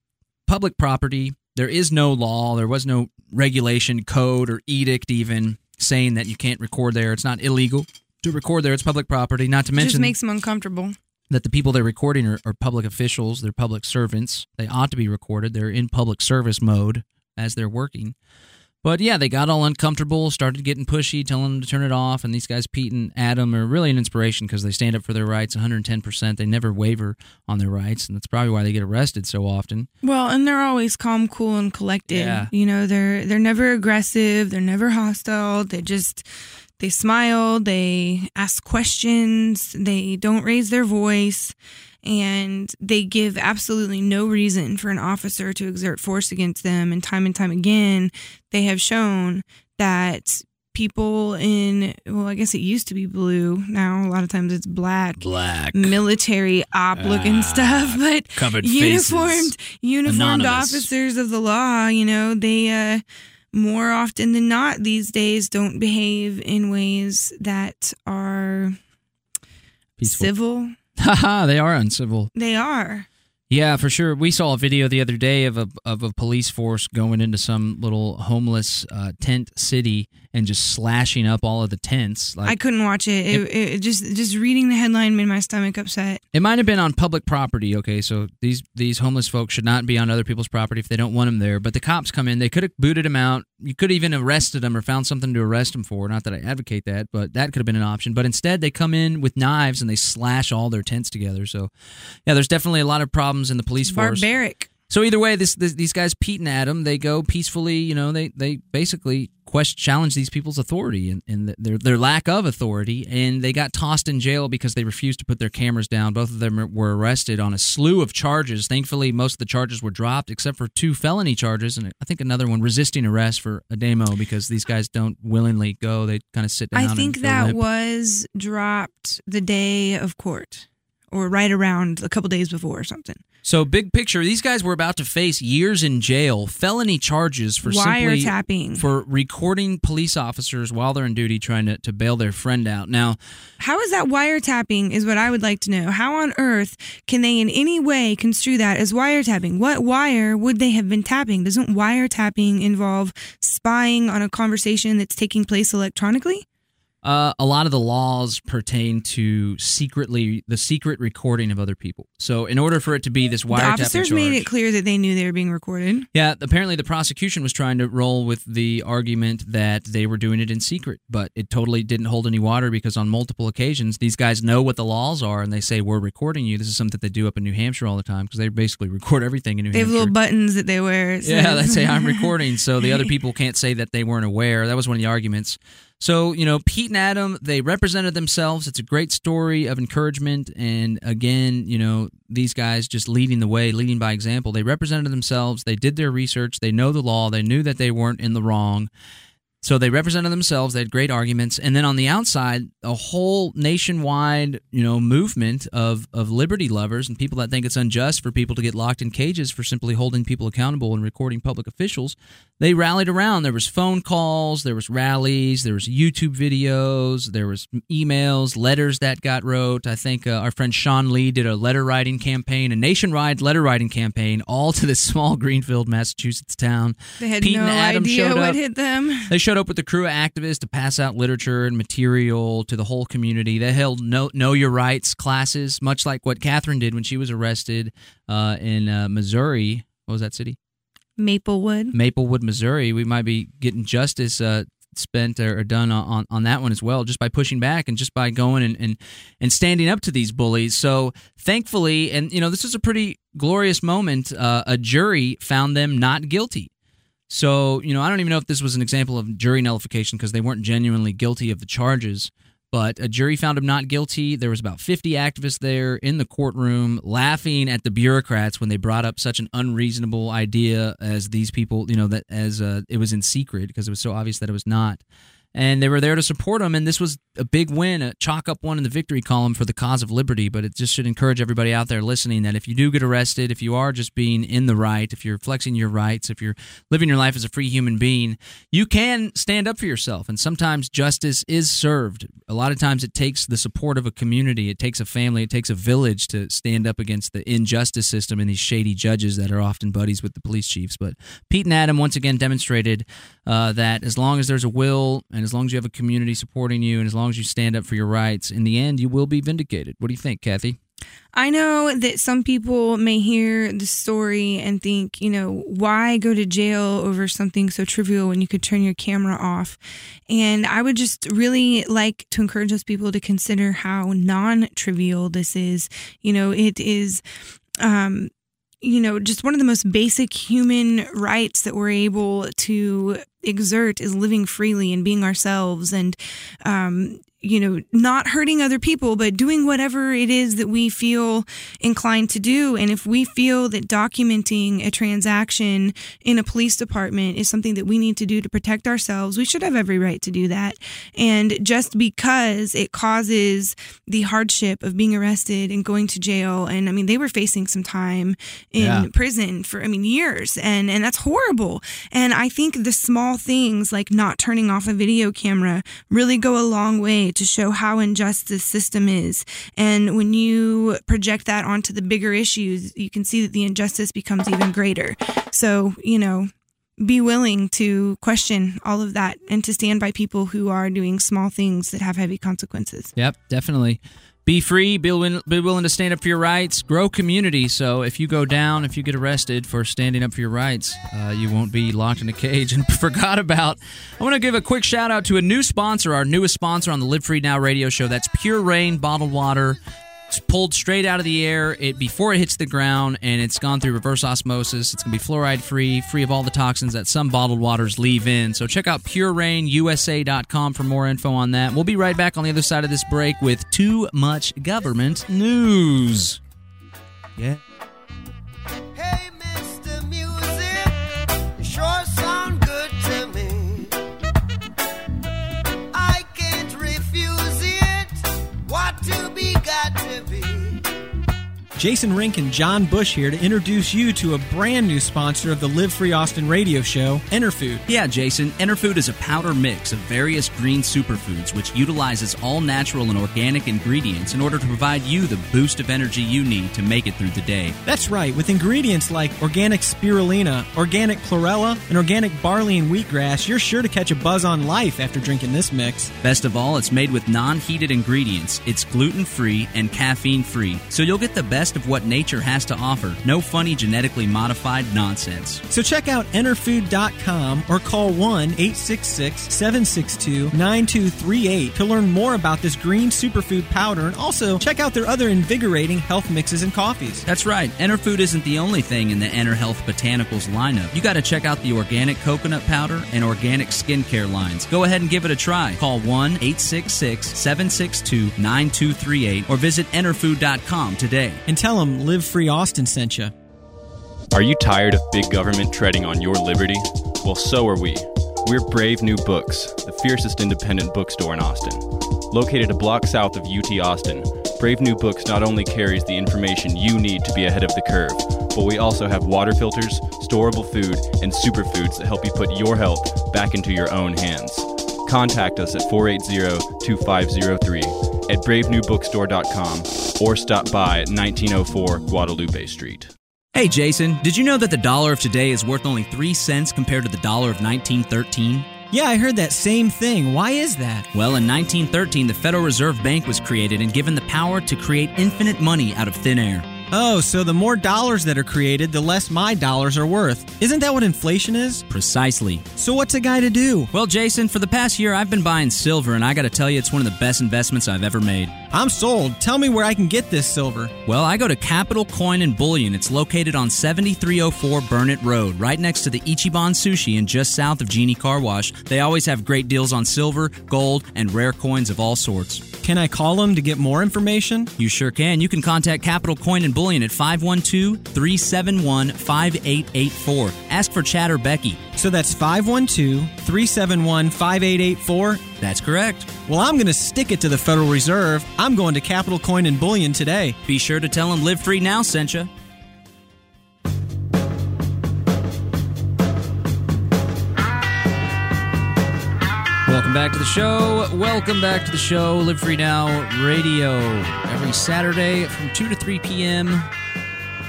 Speaker 1: Public property. There is no law. There was no regulation, code, or edict even saying that you can't record there. It's not illegal to record there. It's public property. Not to mention, it
Speaker 2: just makes them uncomfortable.
Speaker 1: That the people they're recording are, are public officials. They're public servants. They ought to be recorded. They're in public service mode as they're working. But yeah, they got all uncomfortable, started getting pushy, telling them to turn it off. And these guys, Pete and Adam, are really an inspiration because they stand up for their rights 110%. They never waver on their rights. And that's probably why they get arrested so often.
Speaker 2: Well, and they're always calm, cool, and collected. Yeah. You know, they're they're never aggressive. They're never hostile. They just they smile. They ask questions. They don't raise their voice and they give absolutely no reason for an officer to exert force against them. And time and time again, they have shown that people in well, I guess it used to be blue. Now a lot of times it's black.
Speaker 1: Black.
Speaker 2: Military op looking
Speaker 1: Ah,
Speaker 2: stuff, but uniformed
Speaker 1: faces.
Speaker 2: uniformed
Speaker 1: Anonymous.
Speaker 2: officers of the law, you know, they uh more often than not these days don't behave in ways that are
Speaker 1: Peaceful.
Speaker 2: civil.
Speaker 1: Haha, they are uncivil.
Speaker 2: They are.
Speaker 1: Yeah, for sure. We saw a video the other day of a of a police force going into some little homeless uh, tent city and just slashing up all of the tents. Like
Speaker 2: I couldn't watch it. It, it. Just just reading the headline made my stomach upset.
Speaker 1: It might have been on public property. Okay, so these these homeless folks should not be on other people's property if they don't want them there. But the cops come in, they could have booted them out. You could have even arrested them or found something to arrest them for. Not that I advocate that, but that could have been an option. But instead, they come in with knives and they slash all their tents together. So, yeah, there's definitely a lot of problems in the police force.
Speaker 2: Barbaric.
Speaker 1: So either way, this, this these guys, Pete and Adam, they go peacefully. You know, they they basically question challenge these people's authority and, and their their lack of authority, and they got tossed in jail because they refused to put their cameras down. Both of them were arrested on a slew of charges. Thankfully, most of the charges were dropped, except for two felony charges, and I think another one resisting arrest for Ademo because these guys don't willingly go; they kind of sit down.
Speaker 2: I think that was dropped the day of court or right around a couple days before or something.
Speaker 1: So, big picture, these guys were about to face years in jail, felony charges for simply
Speaker 2: Wiretapping.
Speaker 1: for recording police officers while they're in duty trying to, to bail their friend out. Now,
Speaker 2: How is that wiretapping is what I would like to know. How on earth can they in any way construe that as wiretapping? What wire would they have been tapping? Doesn't wiretapping involve spying on a conversation that's taking place electronically?
Speaker 1: Uh, a lot of the laws pertain to secretly the secret recording of other people. So, in order for it to be this
Speaker 2: the
Speaker 1: wiretapping
Speaker 2: officers
Speaker 1: charge,
Speaker 2: made it clear that they knew they were being recorded.
Speaker 1: Yeah, apparently the prosecution was trying to roll with the argument that they were doing it in secret, but it totally didn't hold any water because on multiple occasions these guys know what the laws are and they say we're recording you. This is something that they do up in New Hampshire all the time because they basically record everything in New Hampshire.
Speaker 2: They have little buttons that they wear. It
Speaker 1: Yeah, they say I'm recording, so the other people can't say that they weren't aware. That was one of the arguments. So, you know, Pete and Adam, they represented themselves. It's a great story of encouragement. And again, you know, these guys just leading the way, leading by example. They represented themselves. They did their research. They know the law. They knew that they weren't in the wrong. So they represented themselves. They had great arguments, and then on the outside, a whole nationwide, you know, movement of of liberty lovers and people that think it's unjust for people to get locked in cages for simply holding people accountable and recording public officials. They rallied around. There was phone calls, there was rallies, there was YouTube videos, there was emails, letters that got wrote. I think uh, our friend Sean Lee did a letter writing campaign, a nationwide letter writing campaign, all to this small Greenfield, Massachusetts town.
Speaker 2: They had
Speaker 1: Pete
Speaker 2: no
Speaker 1: and Adam
Speaker 2: idea
Speaker 1: showed
Speaker 2: what
Speaker 1: up.
Speaker 2: hit them.
Speaker 1: They showed up with the crew of activists to pass out literature and material to the whole community. They held know, know your rights classes, much like what Catherine did when she was arrested uh, in uh, Missouri. What was that city?
Speaker 2: Maplewood.
Speaker 1: Maplewood, Missouri. We might be getting justice uh, spent or, or done on, on that one as well, just by pushing back and just by going and, and, and standing up to these bullies. So thankfully, and you know, this is a pretty glorious moment. Uh, a jury found them not guilty. So, you know, I don't even know if this was an example of jury nullification because they weren't genuinely guilty of the charges. But a jury found him not guilty. There was about 50 activists there in the courtroom laughing at the bureaucrats when they brought up such an unreasonable idea as these people, you know, that as uh, it was in secret because it was so obvious that it was not. And they were there to support him. And this was a big win, a chalk up one in the victory column for the cause of liberty. But it just should encourage everybody out there listening that if you do get arrested, if you are just being in the right, if you're flexing your rights, if you're living your life as a free human being, you can stand up for yourself. And sometimes justice is served. A lot of times it takes the support of a community, it takes a family, it takes a village to stand up against the injustice system and these shady judges that are often buddies with the police chiefs. But Pete and Adam once again demonstrated uh, that as long as there's a will as long as you have a community supporting you and as long as you stand up for your rights, in the end, you will be vindicated. What do you think, Kathy?
Speaker 2: I know that some people may hear the story and think, you know, why go to jail over something so trivial when you could turn your camera off? And I would just really like to encourage those people to consider how non trivial this is. You know, it is. Um, you know, just one of the most basic human rights that we're able to exert is living freely and being ourselves. And, um, you know, not hurting other people, but doing whatever it is that we feel inclined to do. And if we feel that documenting a transaction in a police department is something that we need to do to protect ourselves, we should have every right to do that. And just because it causes the hardship of being arrested and going to jail, and I mean, they were facing some time in
Speaker 1: Yeah.
Speaker 2: prison for, I mean, years, and, and that's horrible. And I think the small things like not turning off a video camera really go a long way to show how unjust this system is. And when you project that onto the bigger issues, you can see that the injustice becomes even greater. So, you know, be willing to question all of that and to stand by people who are doing small things that have heavy consequences.
Speaker 1: Yep, definitely. Be free, be willing, be willing to stand up for your rights, grow community. So if you go down, if you get arrested for standing up for your rights, uh, you won't be locked in a cage and forgot about. I want to give a quick shout out to a new sponsor, our newest sponsor on the Live Free Now radio show. That's Pure Rain bottled water. It's pulled straight out of the air it before it hits the ground, and it's gone through reverse osmosis. It's gonna be fluoride free, free of all the toxins that some bottled waters leave in. So check out PureRainUSA.com for more info on that. We'll be right back on the other side of this break with too much government news. Yeah.
Speaker 5: Jason Rink and John Bush here to introduce you to a brand new sponsor of the Live Free Austin radio show, Enerfood.
Speaker 1: Yeah, Jason, Enerfood is a powder mix of various green superfoods which utilizes all natural and organic ingredients in order to provide you the boost of energy you need to make it through the day.
Speaker 5: That's right, with ingredients like organic spirulina, organic chlorella, and organic barley and wheatgrass, you're sure to catch a buzz on life after drinking this mix.
Speaker 1: Best of all, it's made with non heated ingredients, it's gluten free and caffeine free, so you'll get the best of what nature has to offer. No funny genetically modified nonsense.
Speaker 5: So check out enerfood.com or call 1 866 762 9238 to learn more about this green superfood powder and also check out their other invigorating health mixes and coffees.
Speaker 1: That's right, Enerfood isn't the only thing in the Ener Health Botanicals lineup. You gotta check out the organic coconut powder and organic skincare lines. Go ahead and give it a try. Call 1 866 762 9238 or visit enerfood.com today.
Speaker 5: And tell them Live Free Austin sent you.
Speaker 6: Are you tired of big government treading on your liberty? Well, so are we. We're Brave New Books, the fiercest independent bookstore in Austin. Located a block south of UT Austin, Brave New Books not only carries the information you need to be ahead of the curve, but we also have water filters, storable food, and superfoods that help you put your health back into your own hands. Contact us at 480-2503 at bravenewbookstore.com or stop by at 1904 Guadalupe Street.
Speaker 1: Hey Jason, did you know that the dollar of today is worth only 3 cents compared to the dollar of 1913?
Speaker 5: Yeah, I heard that same thing. Why is that?
Speaker 1: Well, in 1913, the Federal Reserve Bank was created and given the power to create infinite money out of thin air.
Speaker 5: Oh, so the more dollars that are created, the less my dollars are worth. Isn't that what inflation is?
Speaker 1: Precisely.
Speaker 5: So what's a guy to do?
Speaker 1: Well, Jason, for the past year, I've been buying silver, and I gotta tell you, it's one of the best investments I've ever made.
Speaker 5: I'm sold. Tell me where I can get this silver.
Speaker 1: Well, I go to Capital Coin and Bullion. It's located on 7304 Burnet Road, right next to the Ichiban Sushi and just south of Genie Car Wash. They always have great deals on silver, gold, and rare coins of all sorts.
Speaker 5: Can I call them to get more information?
Speaker 1: You sure can. You can contact Capital Coin and Bullion at 512 371 5884. Ask for Chad or Becky.
Speaker 5: So that's 512 371 5884.
Speaker 1: That's correct.
Speaker 5: Well, I'm going to stick it to the Federal Reserve. I'm going to Capital Coin and Bullion today.
Speaker 1: Be sure to tell them Live Free Now sent you. Welcome back to the show. Welcome back to the show. Live Free Now Radio. Every Saturday from 2 to 3 p.m.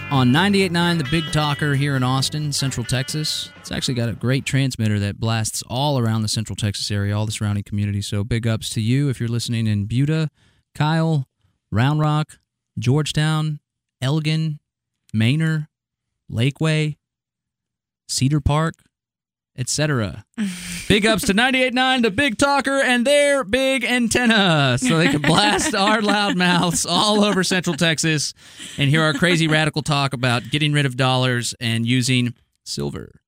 Speaker 1: on 98.9 The Big Talker here in Austin, Central Texas. It's actually got a great transmitter that blasts all around the Central Texas area, all the surrounding community. So big ups to you if you're listening in Buda, Kyle, Round Rock, Georgetown, Elgin, Manor, Lakeway, Cedar Park, etc. big ups to 98.9, the Big Talker, and their big antenna, so they can blast our loud mouths all over Central Texas and hear our crazy radical talk about getting rid of dollars and using silver.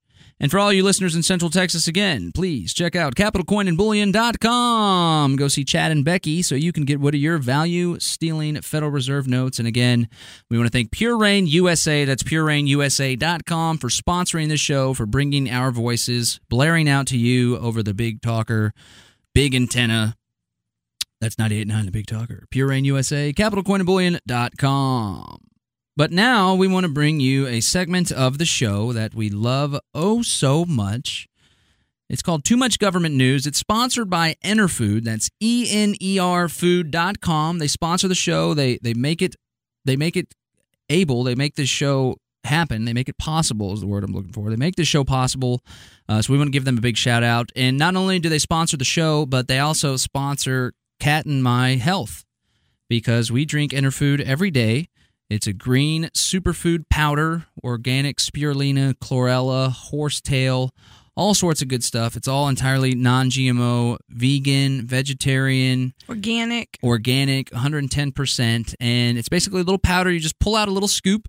Speaker 1: And for all you listeners in Central Texas, again, please check out capitalcoinandbullion.com. Go see Chad and Becky so you can get rid of your value stealing Federal Reserve notes. And again, we want to thank Pure Rain USA, that's purerainusa.com, for sponsoring this show, for bringing our voices blaring out to you over the big talker, big antenna. That's 98.9 The Big Talker. Pure Rain USA, capitalcoinandbullion.com. But now we want to bring you a segment of the show that we love oh so much. It's called Too Much Government News. It's sponsored by Enerfood. That's E N E R food.com. They sponsor the show. They they make it they make it able. They make this show happen. They make it possible is the word I'm looking for. They make this show possible. Uh, so we want to give them a big shout out. And not only do they sponsor the show, but they also sponsor Cat and My Health because we drink Enerfood every day. It's a green superfood powder, organic spirulina, chlorella, horsetail, all sorts of good stuff. It's all entirely non GMO, vegan, vegetarian,
Speaker 2: Organic.
Speaker 1: organic, 110%. And it's basically a little powder. You just pull out a little scoop.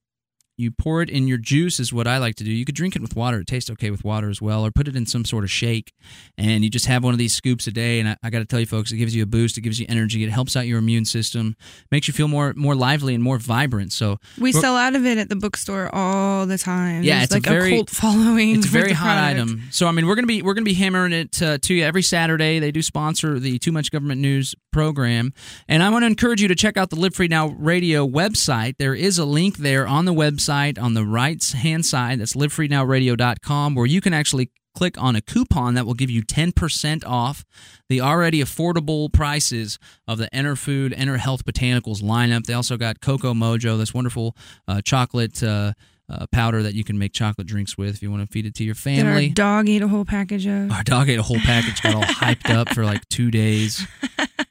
Speaker 1: You pour it in your juice, is what I like to do. You could drink it with water. It tastes okay with water as well, or put it in some sort of shake. And you just have one of these scoops a day. And I, I got to tell you, folks, it gives you a boost. It gives you energy. It helps out your immune system, makes you feel more more lively and more vibrant. So
Speaker 2: We sell out of it at the bookstore all the time.
Speaker 1: Yeah,
Speaker 2: There's
Speaker 1: it's a
Speaker 2: like
Speaker 1: very-
Speaker 2: cult following.
Speaker 1: It's a very hot
Speaker 2: product.
Speaker 1: item. So I mean, we're gonna be we're gonna be hammering it uh, to you every Saturday. They do sponsor the Too Much Government News program, and I want to encourage you to check out the Live Free Now Radio website. There is a link there on the website on the right hand side. That's livefreenow.radio.com, where you can actually click on a coupon that will give you 10% off the already affordable prices of the Enter Food, Ener Health Botanicals lineup. They also got Cocoa Mojo, this wonderful uh, chocolate uh, uh, powder that you can make chocolate drinks with if you want to feed it to your
Speaker 2: That our
Speaker 1: family.
Speaker 2: dog ate a whole package of.
Speaker 1: Our dog ate a whole package, got all hyped up for like two days.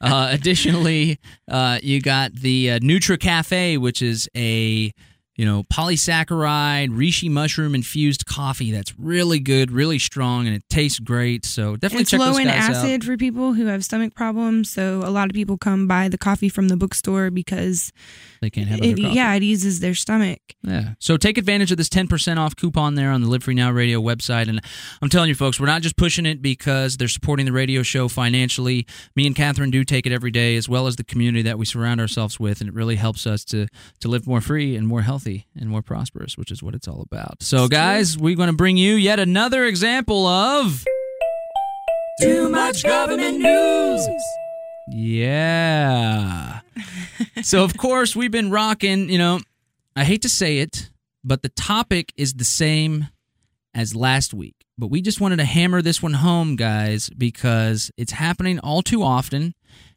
Speaker 1: Uh, additionally, uh, you got the uh, Nutra Cafe, which is a you know polysaccharide reishi mushroom infused coffee that's really good, really strong, and it tastes great. So definitely
Speaker 2: it's
Speaker 1: check
Speaker 2: low
Speaker 1: those
Speaker 2: in
Speaker 1: guys
Speaker 2: acid
Speaker 1: out.
Speaker 2: for people who have stomach problems. So a lot of people come buy the coffee from the bookstore because
Speaker 1: They can't have
Speaker 2: it, yeah, it eases their stomach.
Speaker 1: Yeah. So take advantage of this 10% off coupon there on the Live Free Now radio website. And I'm telling you, folks, we're not just pushing it because they're supporting the radio show financially. Me and Catherine do take it every day, as well as the community that we surround ourselves with. And it really helps us to, to live more free and more healthy and more prosperous, which is what it's all about. So, guys, we're going to bring you yet another example of. Too much government news. Yeah. so of course we've been rocking, you know, I hate to say it, but the topic is the same as last week. But we just wanted to hammer this one home, guys, because it's happening all too often.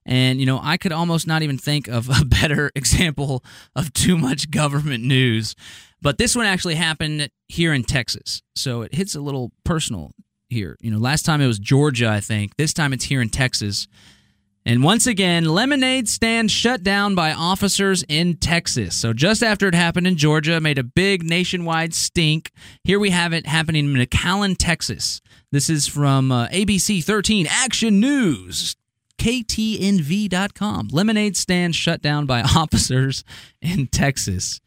Speaker 1: And, you know, I could almost not even think of a better example of too much government news. But this one actually happened here in Texas. So it hits a little personal here. You know, last time it was Georgia, I think. This time it's here in Texas. And once again, lemonade stand shut down by officers in Texas. So just after it happened in Georgia, made a big nationwide stink. Here we have it happening in McAllen, Texas. This is from uh, ABC 13 Action News. KTNV.com. Lemonade stand shut down by officers in Texas.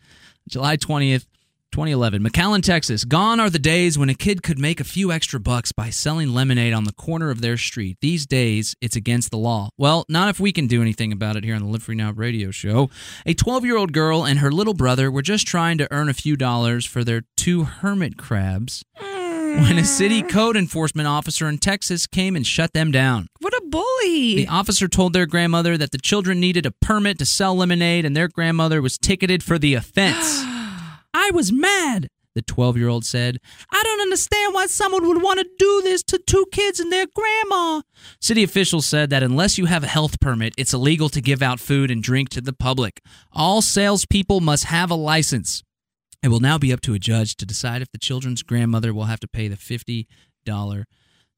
Speaker 1: July 20th, 2011. McAllen, Texas. Gone are the days when a kid could make a few extra bucks by selling lemonade on the corner of their street. These days, it's against the law. Well, not if we can do anything about it here on the Live Free Now radio show. A 12 year old girl and her little brother were just trying to earn a few dollars for their two hermit crabs when a city mm. code enforcement officer in Texas came and shut them down.
Speaker 2: What a bully!
Speaker 1: The officer told their grandmother that the children needed a permit to sell lemonade and their grandmother was ticketed for the offense. I was mad, the 12 year old said. I don't understand why someone would want to do this to two kids and their grandma. City officials said that unless you have a health permit, it's illegal to give out food and drink to the public. All salespeople must have a license. It will now be up to a judge to decide if the children's grandmother will have to pay the $50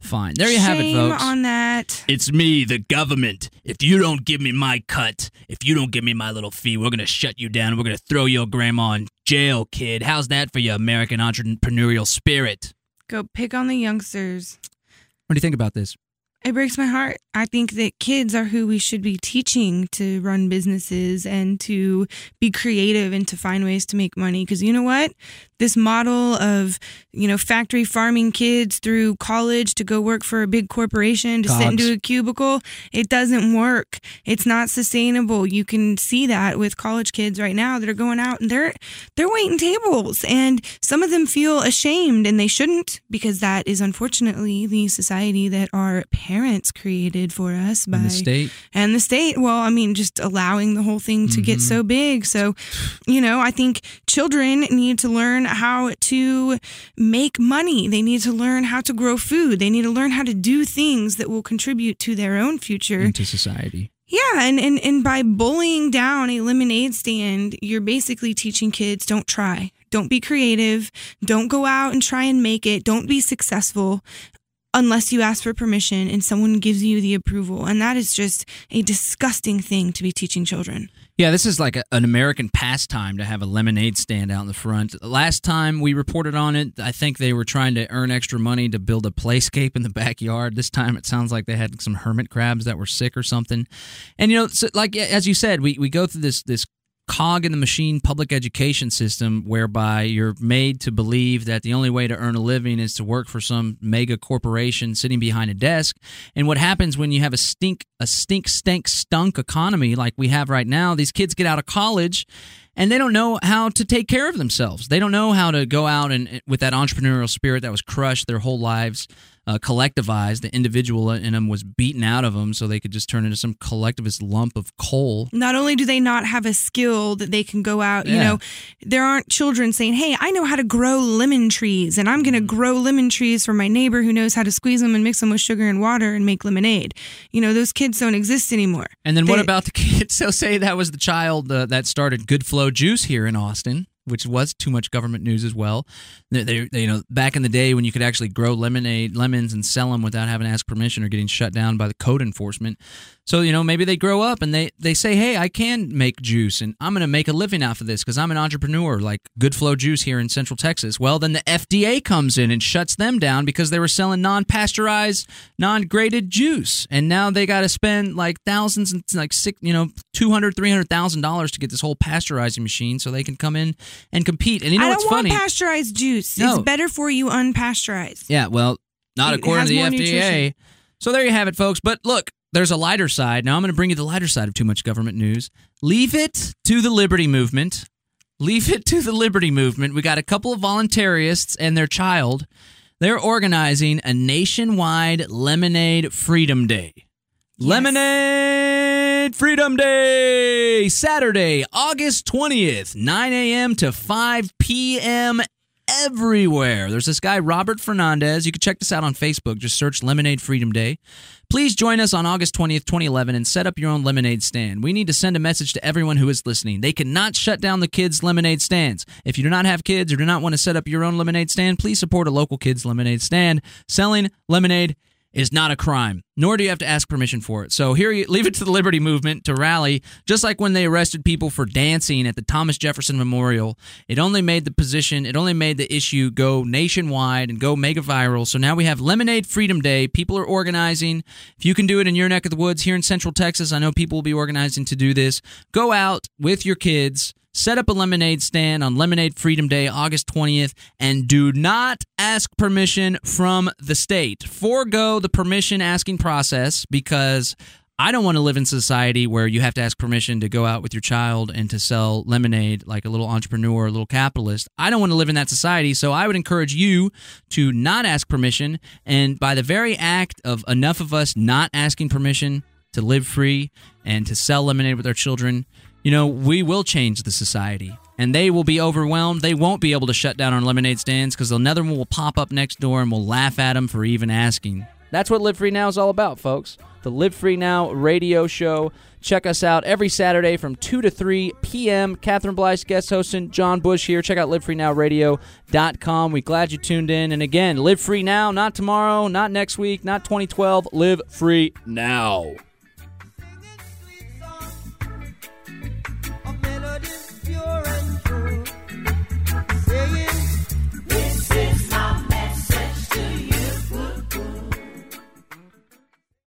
Speaker 1: fine. There you have it,
Speaker 2: Shame
Speaker 1: folks.
Speaker 2: on that.
Speaker 1: It's me, the government. If you don't give me my cut, if you don't give me my little fee, we're going to shut you down. We're going to throw your grandma in jail, kid. How's that for your American entrepreneurial spirit?
Speaker 2: Go pick on the youngsters.
Speaker 1: What do you think about this?
Speaker 2: It breaks my heart. I think that kids are who we should be teaching to run businesses and to be creative and to find ways to make money. Because you know what? This model of you know factory farming kids through college to go work for a big corporation to sit into a cubicle it doesn't work. It's not sustainable. You can see that with college kids right now that are going out and they're they're waiting tables. And some of them feel ashamed and they shouldn't because that is unfortunately the society that our parents created for us by
Speaker 1: In the state.
Speaker 2: and the state. Well i mean just allowing the whole thing to get so big. So you know i think children need to learn how to make money they need to learn how to grow food they need to learn how to do things that will contribute to their own future
Speaker 1: into society.
Speaker 2: yeah, and, and and by bullying down a lemonade stand, you're basically teaching kids don't try. Don't be creative. Don't go out and try and make it. Don't be successful unless you ask for permission and someone gives you the approval. And that is just a disgusting thing to be teaching children.
Speaker 1: Yeah, this is like a, an American pastime to have a lemonade stand out in the front. Last time we reported on it, I think they were trying to earn extra money to build a playscape in the backyard. This time it sounds like they had some hermit crabs that were sick or something. And you know, so like as you said, we, we go through this this cog in the machine public education system whereby you're made to believe that the only way to earn a living is to work for some mega corporation sitting behind a desk. And what happens when you have a stink a stink stank stunk economy like we have right now? These kids get out of college and they don't know how to take care of themselves. They don't know how to go out and with that entrepreneurial spirit that was crushed their whole lives uh, collectivized the individual in them was beaten out of them so they could just turn into some collectivist lump of coal
Speaker 2: Not only do they not have a skill that they can go out, you know, there aren't children saying, Hey, I know how to grow lemon trees and I'm going to grow lemon trees for my neighbor who knows how to squeeze them and mix them with sugar and water and make lemonade. You know, those kids don't exist anymore.
Speaker 1: And then what about the kids? So say that was the child uh, that started Good Flow Juice here in Austin, which was too much government news as well. They, they, they- you know, back in the day when you could actually grow lemonade lemons and sell them without having to ask permission or getting shut down by the code enforcement. So you know, maybe they grow up and they they say, "Hey, I can make juice, and I'm going to make a living off of this because I'm an entrepreneur." Like Good Flow Juice here in Central Texas. Well, then the FDA comes in and shuts them down because they were selling non-pasteurized, non-graded juice, and now they got to spend like thousands and like six, you know, two hundred, three hundred thousand dollars to get this whole pasteurizing machine so they can come in and compete. And you know
Speaker 2: I
Speaker 1: what's
Speaker 2: don't
Speaker 1: funny?
Speaker 2: want pasteurized juice.
Speaker 1: No.
Speaker 2: It's better for you unpasteurized.
Speaker 1: Yeah, well, not
Speaker 2: It
Speaker 1: according to the FDA.
Speaker 2: nutrition.
Speaker 1: So there you have it, folks. But look, there's a lighter side. Now I'm going to bring you the lighter side of too much government news. Leave it to the Liberty Movement. Leave it to the Liberty Movement. We got a couple of voluntarists and their child. They're organizing a nationwide Lemonade Freedom Day. Lemonade Freedom Day, Saturday, August 20th, 9 a.m. to 5 p.m. everywhere. There's this guy, Robert Fernandez. You can check this out on Facebook. Just search Lemonade Freedom Day. Please join us on August 20th, 2011, and set up your own lemonade stand. We need to send a message to everyone who is listening. They cannot shut down the kids' lemonade stands. If you do not have kids or do not want to set up your own lemonade stand, please support a local kids' lemonade stand. Selling lemonade is not a crime, nor do you have to ask permission for it. So here, you leave it to the Liberty Movement to rally, just like when they arrested people for dancing at the Thomas Jefferson Memorial. It only made the position, it only made the issue go nationwide and go mega viral. So now we have Lemonade Freedom Day. People are organizing. If you can do it in your neck of the woods here in Central Texas, I know people will be organizing to do this. Go out with your kids. Set up a lemonade stand on Lemonade Freedom Day, August 20th, and do not ask permission from the state. Forego the permission asking process because I don't want to live in society where you have to ask permission to go out with your child and to sell lemonade like a little entrepreneur, a little capitalist. I don't want to live in that society, so I would encourage you to not ask permission. And by the very act of enough of us not asking permission to live free and to sell lemonade with our children, you know, we will change the society. And they will be overwhelmed. They won't be able to shut down our lemonade stands because another one will pop up next door and we'll laugh at them for even asking. That's what Live Free Now is all about, folks. The Live Free Now radio show. Check us out every Saturday from 2 to 3 p.m. Catherine Bleish guest hosting, John Bush here. Check out livefreenow.radio.com. We're glad you tuned in. And again, live free now, not tomorrow, not next week, not 2012. Live free now.